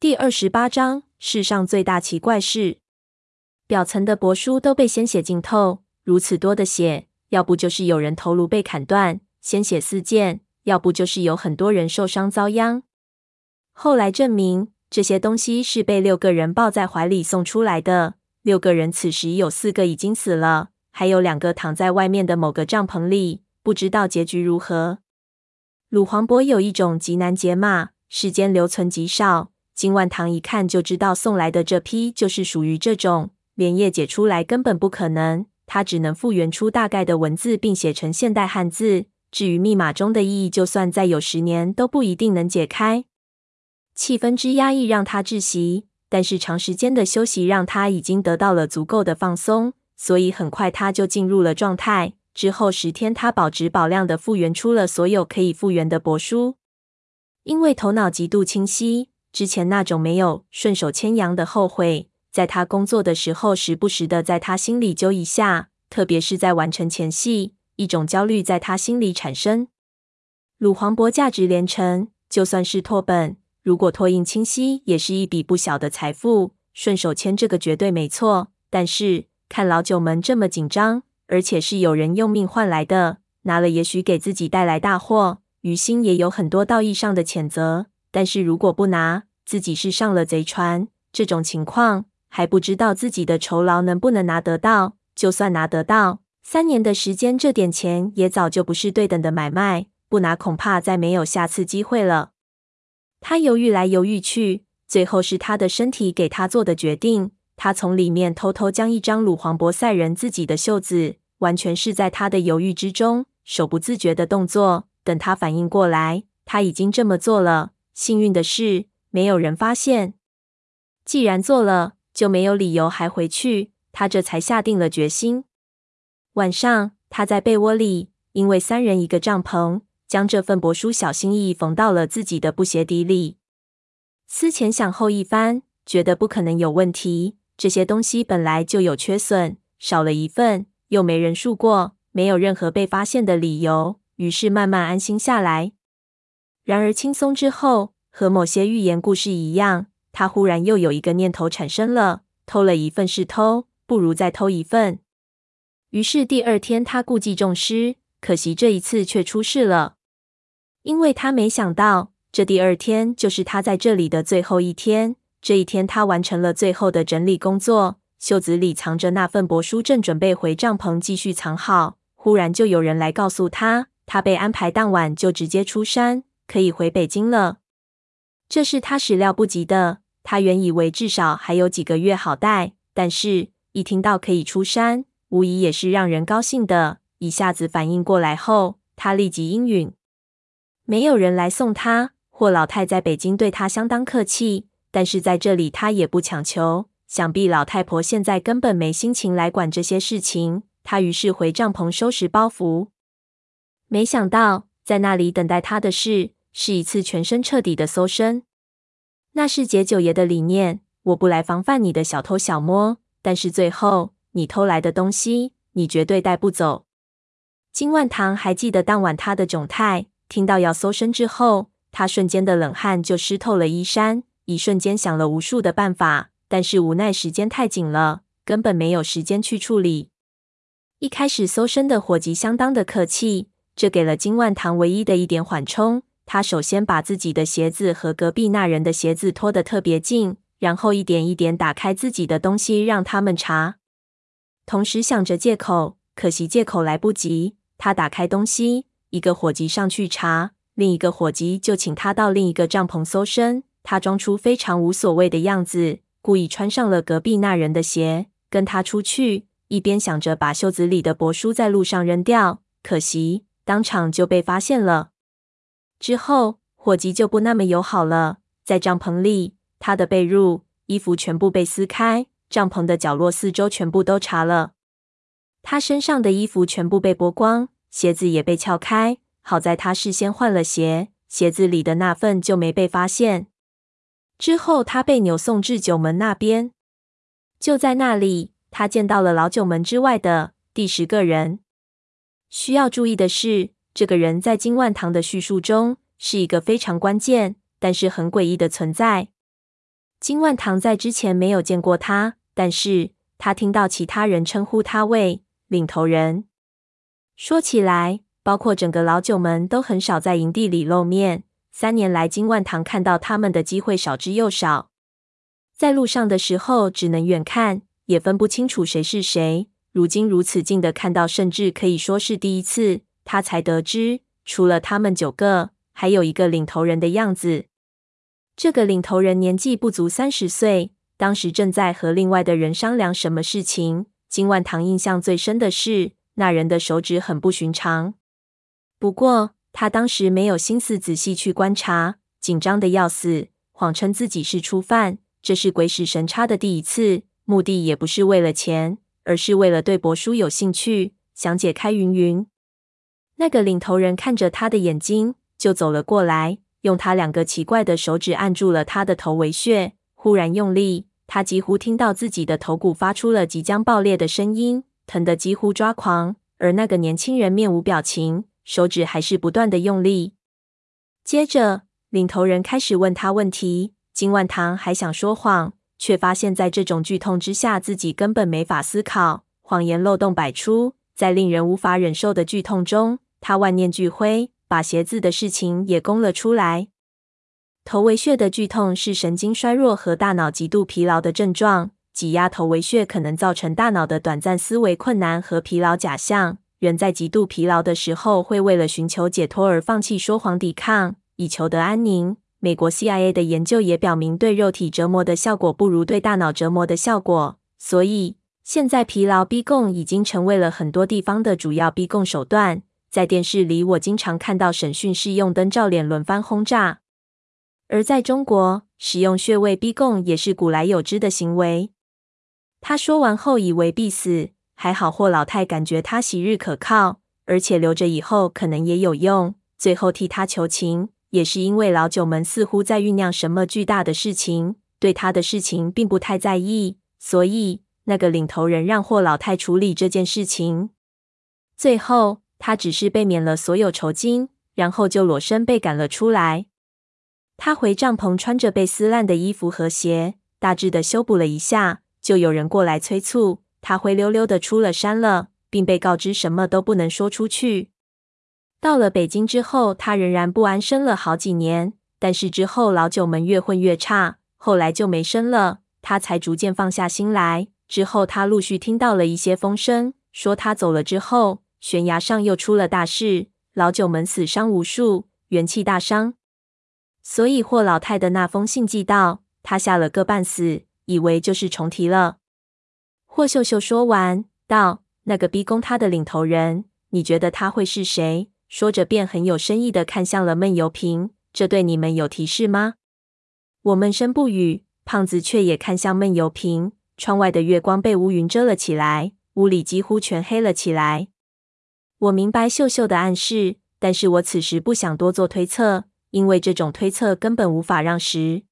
第二十八章，世上最大奇怪事。表层的帛书都被鲜血浸透，如此多的血，要不就是有人头颅被砍断，鲜血四溅；要不就是有很多人受伤遭殃。后来证明，这些东西是被六个人抱在怀里送出来的。六个人此时有四个已经死了，还有两个躺在外面的某个帐篷里，不知道结局如何。鲁黄伯有一种极难解码，世间留存极少。金万堂一看就知道送来的这批就是属于这种，连夜解出来根本不可能。他只能复原出大概的文字，并写成现代汉字。至于密码中的意义，就算再有十年都不一定能解开。气氛之压抑让他窒息，但是长时间的休息让他已经得到了足够的放松，所以很快他就进入了状态。之后十天，他保质保量的复原出了所有可以复原的帛书，因为头脑极度清晰。之前那种没有顺手牵羊的后悔，在他工作的时候，时不时的在他心里揪一下，特别是在完成前夕，一种焦虑在他心里产生。鲁黄渤价值连城，就算是拓本，如果拓印清晰，也是一笔不小的财富。顺手牵这个绝对没错，但是看老九们这么紧张，而且是有人用命换来的，拿了也许给自己带来大祸。于心也有很多道义上的谴责。但是如果不拿，自己是上了贼船。这种情况还不知道自己的酬劳能不能拿得到。就算拿得到，三年的时间，这点钱也早就不是对等的买卖。不拿，恐怕再没有下次机会了。他犹豫来犹豫去，最后是他的身体给他做的决定。他从里面偷偷将一张鲁黄伯赛人自己的袖子，完全是在他的犹豫之中，手不自觉的动作。等他反应过来，他已经这么做了。幸运的是，没有人发现。既然做了，就没有理由还回去。他这才下定了决心。晚上，他在被窝里，因为三人一个帐篷，将这份帛书小心翼翼缝到了自己的布鞋底里。思前想后一番，觉得不可能有问题。这些东西本来就有缺损，少了一份，又没人数过，没有任何被发现的理由。于是慢慢安心下来。然而轻松之后，和某些寓言故事一样，他忽然又有一个念头产生了：偷了一份是偷，不如再偷一份。于是第二天，他故技重施，可惜这一次却出事了，因为他没想到，这第二天就是他在这里的最后一天。这一天，他完成了最后的整理工作，袖子里藏着那份帛书，正准备回帐篷继续藏好，忽然就有人来告诉他，他被安排当晚就直接出山。可以回北京了，这是他始料不及的。他原以为至少还有几个月好待，但是一听到可以出山，无疑也是让人高兴的。一下子反应过来后，他立即应允。没有人来送他，霍老太在北京对他相当客气，但是在这里他也不强求。想必老太婆现在根本没心情来管这些事情。他于是回帐篷收拾包袱，没想到在那里等待他的是。是一次全身彻底的搜身，那是解九爷的理念。我不来防范你的小偷小摸，但是最后你偷来的东西，你绝对带不走。金万堂还记得当晚他的窘态，听到要搜身之后，他瞬间的冷汗就湿透了衣衫，一瞬间想了无数的办法，但是无奈时间太紧了，根本没有时间去处理。一开始搜身的伙计相当的客气，这给了金万堂唯一的一点缓冲。他首先把自己的鞋子和隔壁那人的鞋子拖得特别近，然后一点一点打开自己的东西，让他们查。同时想着借口，可惜借口来不及。他打开东西，一个伙计上去查，另一个伙计就请他到另一个帐篷搜身。他装出非常无所谓的样子，故意穿上了隔壁那人的鞋，跟他出去，一边想着把袖子里的帛书在路上扔掉。可惜当场就被发现了。之后，伙计就不那么友好了。在帐篷里，他的被褥、衣服全部被撕开，帐篷的角落四周全部都查了。他身上的衣服全部被剥光，鞋子也被撬开。好在他事先换了鞋，鞋子里的那份就没被发现。之后，他被扭送至九门那边，就在那里，他见到了老九门之外的第十个人。需要注意的是。这个人在金万堂的叙述中是一个非常关键，但是很诡异的存在。金万堂在之前没有见过他，但是他听到其他人称呼他为领头人。说起来，包括整个老九门都很少在营地里露面。三年来，金万堂看到他们的机会少之又少，在路上的时候只能远看，也分不清楚谁是谁。如今如此近的看到，甚至可以说是第一次，他才得知，除了他们九个，还有一个领头人的样子。这个领头人年纪不足三十岁，当时正在和另外的人商量什么事情。金万堂印象最深的是，那人的手指很不寻常。不过他当时没有心思仔细去观察，紧张的要死，谎称自己是初犯。这是鬼使神差的第一次，目的也不是为了钱。而是为了对帛书有兴趣，想解开云云。那个领头人看着他的眼睛，就走了过来，用他两个奇怪的手指按住了他的头围穴。忽然用力，他几乎听到自己的头骨发出了即将爆裂的声音，疼得几乎抓狂。而那个年轻人面无表情，手指还是不断的用力。接着，领头人开始问他问题。金万堂还想说谎。却发现，在这种剧痛之下，自己根本没法思考，谎言漏洞百出。在令人无法忍受的剧痛中，他万念俱灰，把鞋子的事情也供了出来。头维穴的剧痛是神经衰弱和大脑极度疲劳的症状，挤压头维穴可能造成大脑的短暂思维困难和疲劳假象。人在极度疲劳的时候，会为了寻求解脱而放弃说谎抵抗，以求得安宁。美国 CIA 的研究也表明，对肉体折磨的效果不如对大脑折磨的效果。所以，现在疲劳逼供已经成为了很多地方的主要逼供手段。在电视里，我经常看到审讯室用灯照脸轮番轰炸。而在中国，使用穴位逼供也是古来有之的行为。他说完后以为必死，还好霍老太感觉他昔日可靠，而且留着以后可能也有用，最后替他求情。也是因为老九门似乎在酝酿什么巨大的事情，对他的事情并不太在意，所以那个领头人让霍老太处理这件事情。最后，他只是被免了所有酬金，然后就裸身被赶了出来。他回帐篷，穿着被撕烂的衣服和鞋，大致的修补了一下，就有人过来催促，他灰溜溜的出了山了，并被告知什么都不能说出去。到了北京之后，他仍然不安生了好几年。但是之后老九门越混越差，后来就没声了，他才逐渐放下心来。之后他陆续听到了一些风声，说他走了之后，悬崖上又出了大事，老九门死伤无数，元气大伤。所以霍老太的那封信寄到，他吓了个半死，以为就是重提了。霍秀秀说完道：“那个逼供他的领头人，你觉得他会是谁？”说着，便很有深意的看向了闷油瓶。这对你们有提示吗？我闷声不语，胖子却也看向闷油瓶。窗外的月光被乌云遮了起来，屋里几乎全黑了起来。我明白秀秀的暗示，但是我此时不想多做推测，因为这种推测根本无法让实。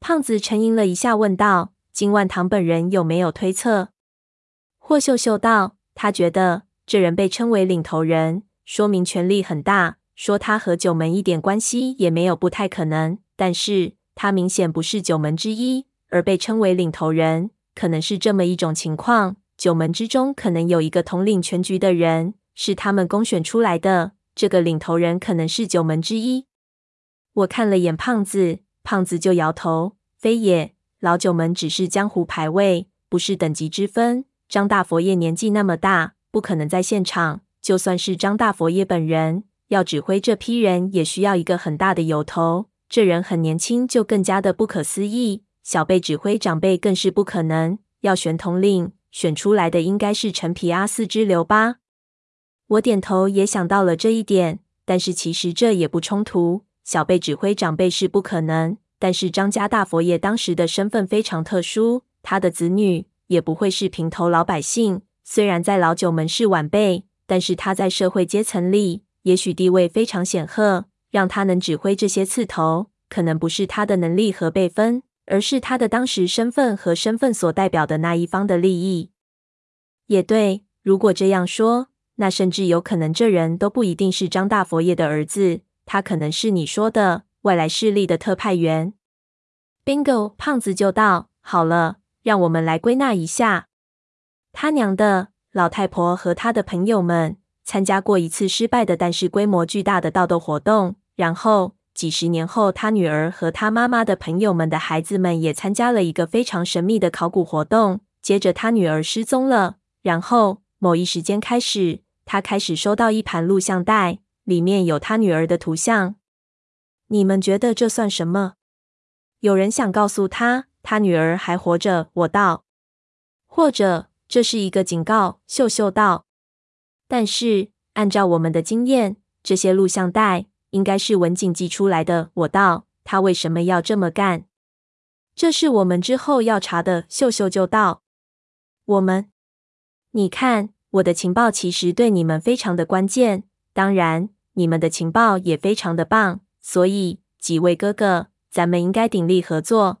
胖子沉吟了一下，问道：“金万堂本人有没有推测？”霍秀秀道：“他觉得这人被称为领头人。”说明权力很大，说他和九门一点关系也没有，不太可能。但是他明显不是九门之一，而被称为领头人，可能是这么一种情况：九门之中可能有一个统领全局的人，是他们公选出来的。这个领头人可能是九门之一。我看了眼胖子，胖子就摇头：“非也，老九门只是江湖排位，不是等级之分。张大佛爷年纪那么大，不可能在现场。”就算是张大佛爷本人要指挥这批人，也需要一个很大的由头。这人很年轻，就更加的不可思议。小辈指挥长辈更是不可能。要选统领，选出来的应该是陈皮阿四之流吧？我点头，也想到了这一点。但是其实这也不冲突。小辈指挥长辈是不可能，但是张家大佛爷当时的身份非常特殊，他的子女也不会是平头老百姓。虽然在老九门是晚辈。但是他在社会阶层里，也许地位非常显赫，让他能指挥这些刺头，可能不是他的能力和辈分，而是他的当时身份和身份所代表的那一方的利益。也对，如果这样说，那甚至有可能这人都不一定是张大佛爷的儿子，他可能是你说的外来势力的特派员。Bingo！胖子就道：“好了，让我们来归纳一下。他娘的，老太婆和她的朋友们参加过一次失败的但是规模巨大的盗斗活动，然后几十年后，他女儿和他妈妈的朋友们的孩子们也参加了一个非常神秘的考古活动。接着，他女儿失踪了，然后某一时间开始，他开始收到一盘录像带，里面有他女儿的图像。你们觉得这算什么？”有人想告诉他，他女儿还活着。我道，或者这是一个警告。秀秀道，但是按照我们的经验，这些录像带应该是文景寄出来的。我道，他为什么要这么干？这是我们之后要查的。秀秀就道，我们，你看，我的情报其实对你们非常的关键，当然，你们的情报也非常的棒。所以，几位哥哥。咱们应该鼎力合作。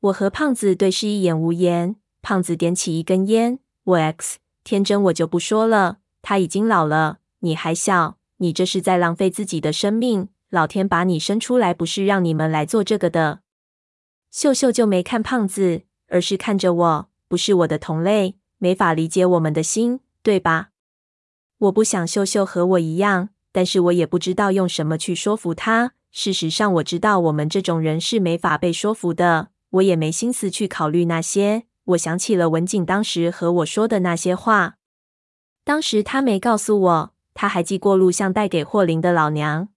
我和胖子对视一眼无言。胖子点起一根烟。我 X 天真，我就不说了。他已经老了，你还小，你这是在浪费自己的生命。老天把你生出来，不是让你们来做这个的。秀秀就没看胖子，而是看着我。不是我的同类，没法理解我们的心，对吧？我不想秀秀和我一样，但是我也不知道用什么去说服他。事实上，我知道我们这种人是没法被说服的。我也没心思去考虑那些。我想起了文景当时和我说的那些话。当时他没告诉我，他还寄过录像带给霍林的老娘。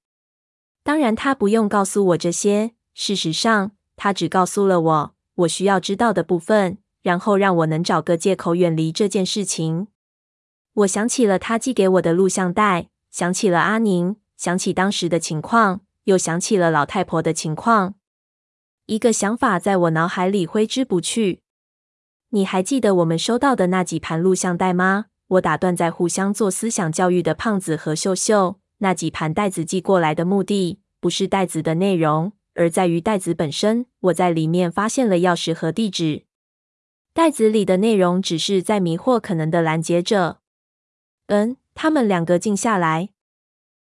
当然，他不用告诉我这些。事实上，他只告诉了我我需要知道的部分，然后让我能找个借口远离这件事情。我想起了他寄给我的录像带，想起了阿宁，想起当时的情况。又想起了老太婆的情况，一个想法在我脑海里挥之不去。你还记得我们收到的那几盘录像带吗？我打断在互相做思想教育的胖子和秀秀。那几盘带子寄过来的目的，不是袋子的内容，而在于袋子本身。我在里面发现了钥匙和地址。袋子里的内容只是在迷惑可能的拦截者。嗯，他们两个静下来。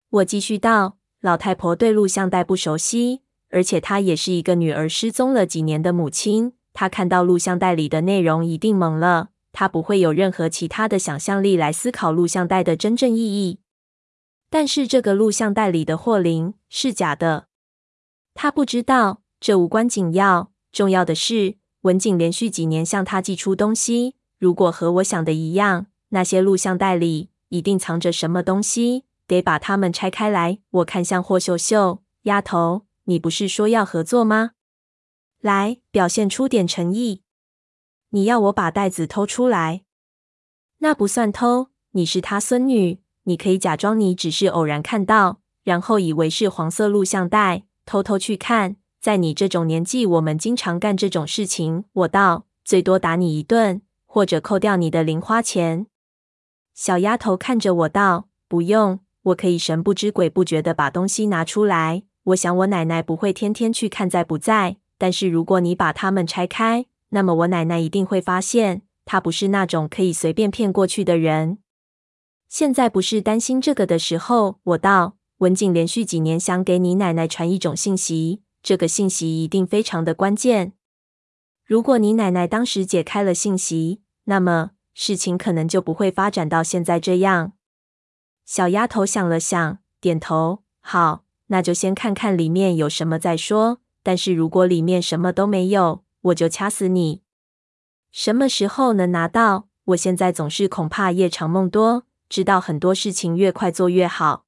我继续道。老太婆对录像带不熟悉，而且她也是一个女儿失踪了几年的母亲。她看到录像带里的内容一定懵了，她不会有任何其他的想象力来思考录像带的真正意义。但是这个录像带里的霍林是假的，她不知道，这无关紧要。重要的是，文景连续几年向她寄出东西。如果和我想的一样，那些录像带里一定藏着什么东西。得把它们拆开来。我看向霍秀秀，丫头，你不是说要合作吗？来，表现出点诚意。你要我把袋子偷出来？那不算偷。你是他孙女，你可以假装你只是偶然看到，然后以为是黄色录像带，偷偷去看。在你这种年纪，我们经常干这种事情。我道，最多打你一顿，或者扣掉你的零花钱。小丫头看着我道，不用。我可以神不知鬼不觉地把东西拿出来。我想我奶奶不会天天去看在不在，但是如果你把它们拆开，那么我奶奶一定会发现，她不是那种可以随便骗过去的人。现在不是担心这个的时候。我道，文景连续几年想给你奶奶传一种信息，这个信息一定非常的关键。如果你奶奶当时解开了信息，那么事情可能就不会发展到现在这样。小丫头想了想，点头。好，那就先看看里面有什么再说。但是如果里面什么都没有，我就掐死你。什么时候能拿到？我现在总是恐怕夜长梦多，知道很多事情越快做越好。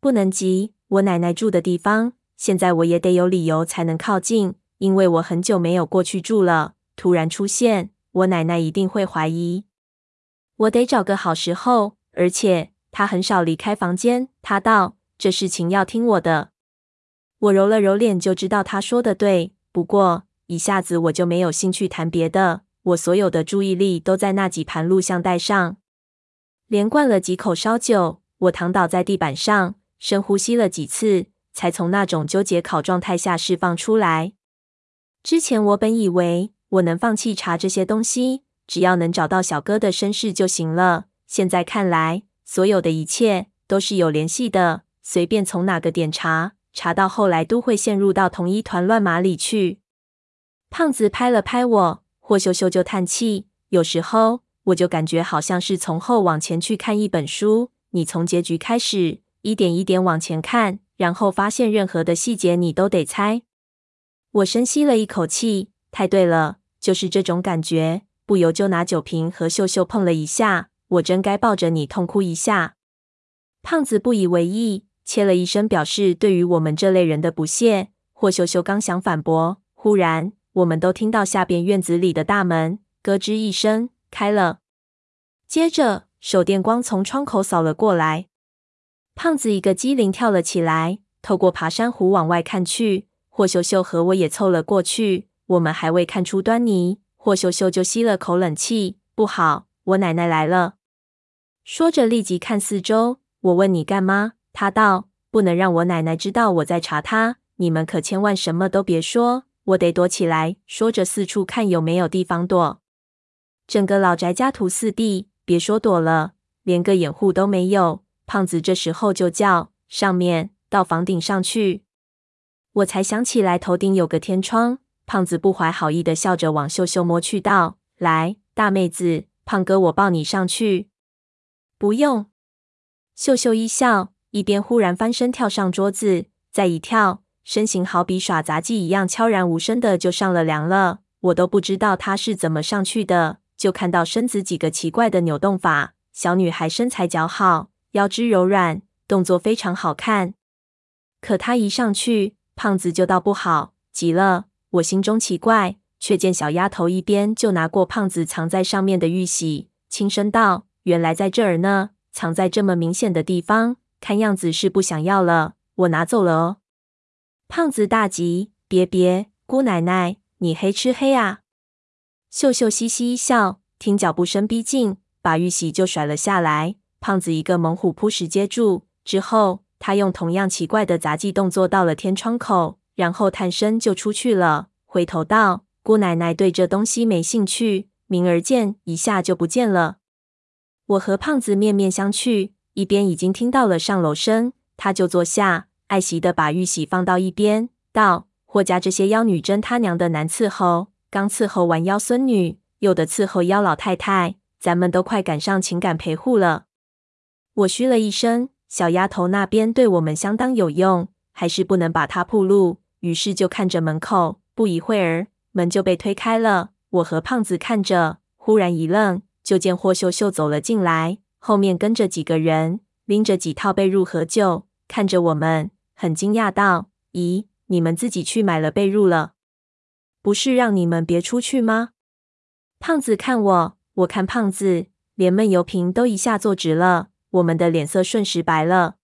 不能急，我奶奶住的地方，现在我也得有理由才能靠近，因为我很久没有过去住了。突然出现，我奶奶一定会怀疑。我得找个好时候，而且。他很少离开房间。他道：“这事情要听我的。”我揉了揉脸，就知道他说的对。不过一下子我就没有兴趣谈别的。我所有的注意力都在那几盘录像带上。连灌了几口烧酒，我躺倒在地板上，深呼吸了几次，才从那种纠结考状态下释放出来。之前我本以为我能放弃查这些东西，只要能找到小哥的身世就行了。现在看来，所有的一切都是有联系的，随便从哪个点查，查到后来都会陷入到同一团乱麻里去。胖子拍了拍我，霍秀秀就叹气。有时候我就感觉好像是从后往前去看一本书，你从结局开始，一点一点往前看，然后发现任何的细节你都得猜。我深吸了一口气，太对了，就是这种感觉。不由就拿酒瓶和秀秀碰了一下，我真该抱着你痛哭一下。胖子不以为意，切了一声表示对于我们这类人的不屑。霍秀秀刚想反驳，忽然我们都听到下边院子里的大门咯吱一声开了，接着手电光从窗口扫了过来。胖子一个机灵跳了起来，透过爬山虎往外看去。霍秀秀和我也凑了过去，我们还未看出端倪。霍秀秀就吸了口冷气，不好，我奶奶来了。说着，立即看四周。我问你干嘛？她道：不能让我奶奶知道我在查她。你们可千万什么都别说，我得躲起来。说着，四处看有没有地方躲。整个老宅家徒四壁，别说躲了，连个掩护都没有。胖子这时候就叫：上面，到房顶上去。我才想起来头顶有个天窗。胖子不怀好意的笑着往秀秀摸去，道：“来，大妹子，胖哥我抱你上去。”不用。秀秀一笑，一边忽然翻身跳上桌子，再一跳，身形好比耍杂技一样，悄然无声的就上了梁了。我都不知道她是怎么上去的，就看到身子几个奇怪的扭动法。小女孩身材姣好，腰肢柔软，动作非常好看。可她一上去，胖子就道不好，急了。我心中奇怪，却见小丫头一边就拿过胖子藏在上面的玉玺，轻声道：“原来在这儿呢，藏在这么明显的地方，看样子是不想要了。我拿走了哦。”胖子大急：“别别，姑奶奶，你黑吃黑啊！”秀秀嘻嘻一笑，听脚步声逼近，把玉玺就甩了下来。胖子一个猛虎扑食接住，之后他用同样奇怪的杂技动作到了天窗口。然后探身就出去了，回头道：“姑奶奶对这东西没兴趣，明儿见，一下就不见了。”我和胖子面面相觑，一边已经听到了上楼声，他就坐下，爱惜的把玉玺放到一边，道：“霍家这些妖女真他娘的难伺候，刚伺候完妖孙女，又得伺候妖老太太，咱们都快赶上情感陪护了。”我嘘了一声，小丫头那边对我们相当有用，还是不能把她暴露。于是就看着门口，不一会儿，门就被推开了。我和胖子看着，忽然一愣，就见霍秀秀走了进来，后面跟着几个人，拎着几套被褥和旧，看着我们，很惊讶道：“咦，你们自己去买了被褥了？不是让你们别出去吗？”胖子看我，我看胖子，连闷油瓶都一下坐直了，我们的脸色瞬时白了。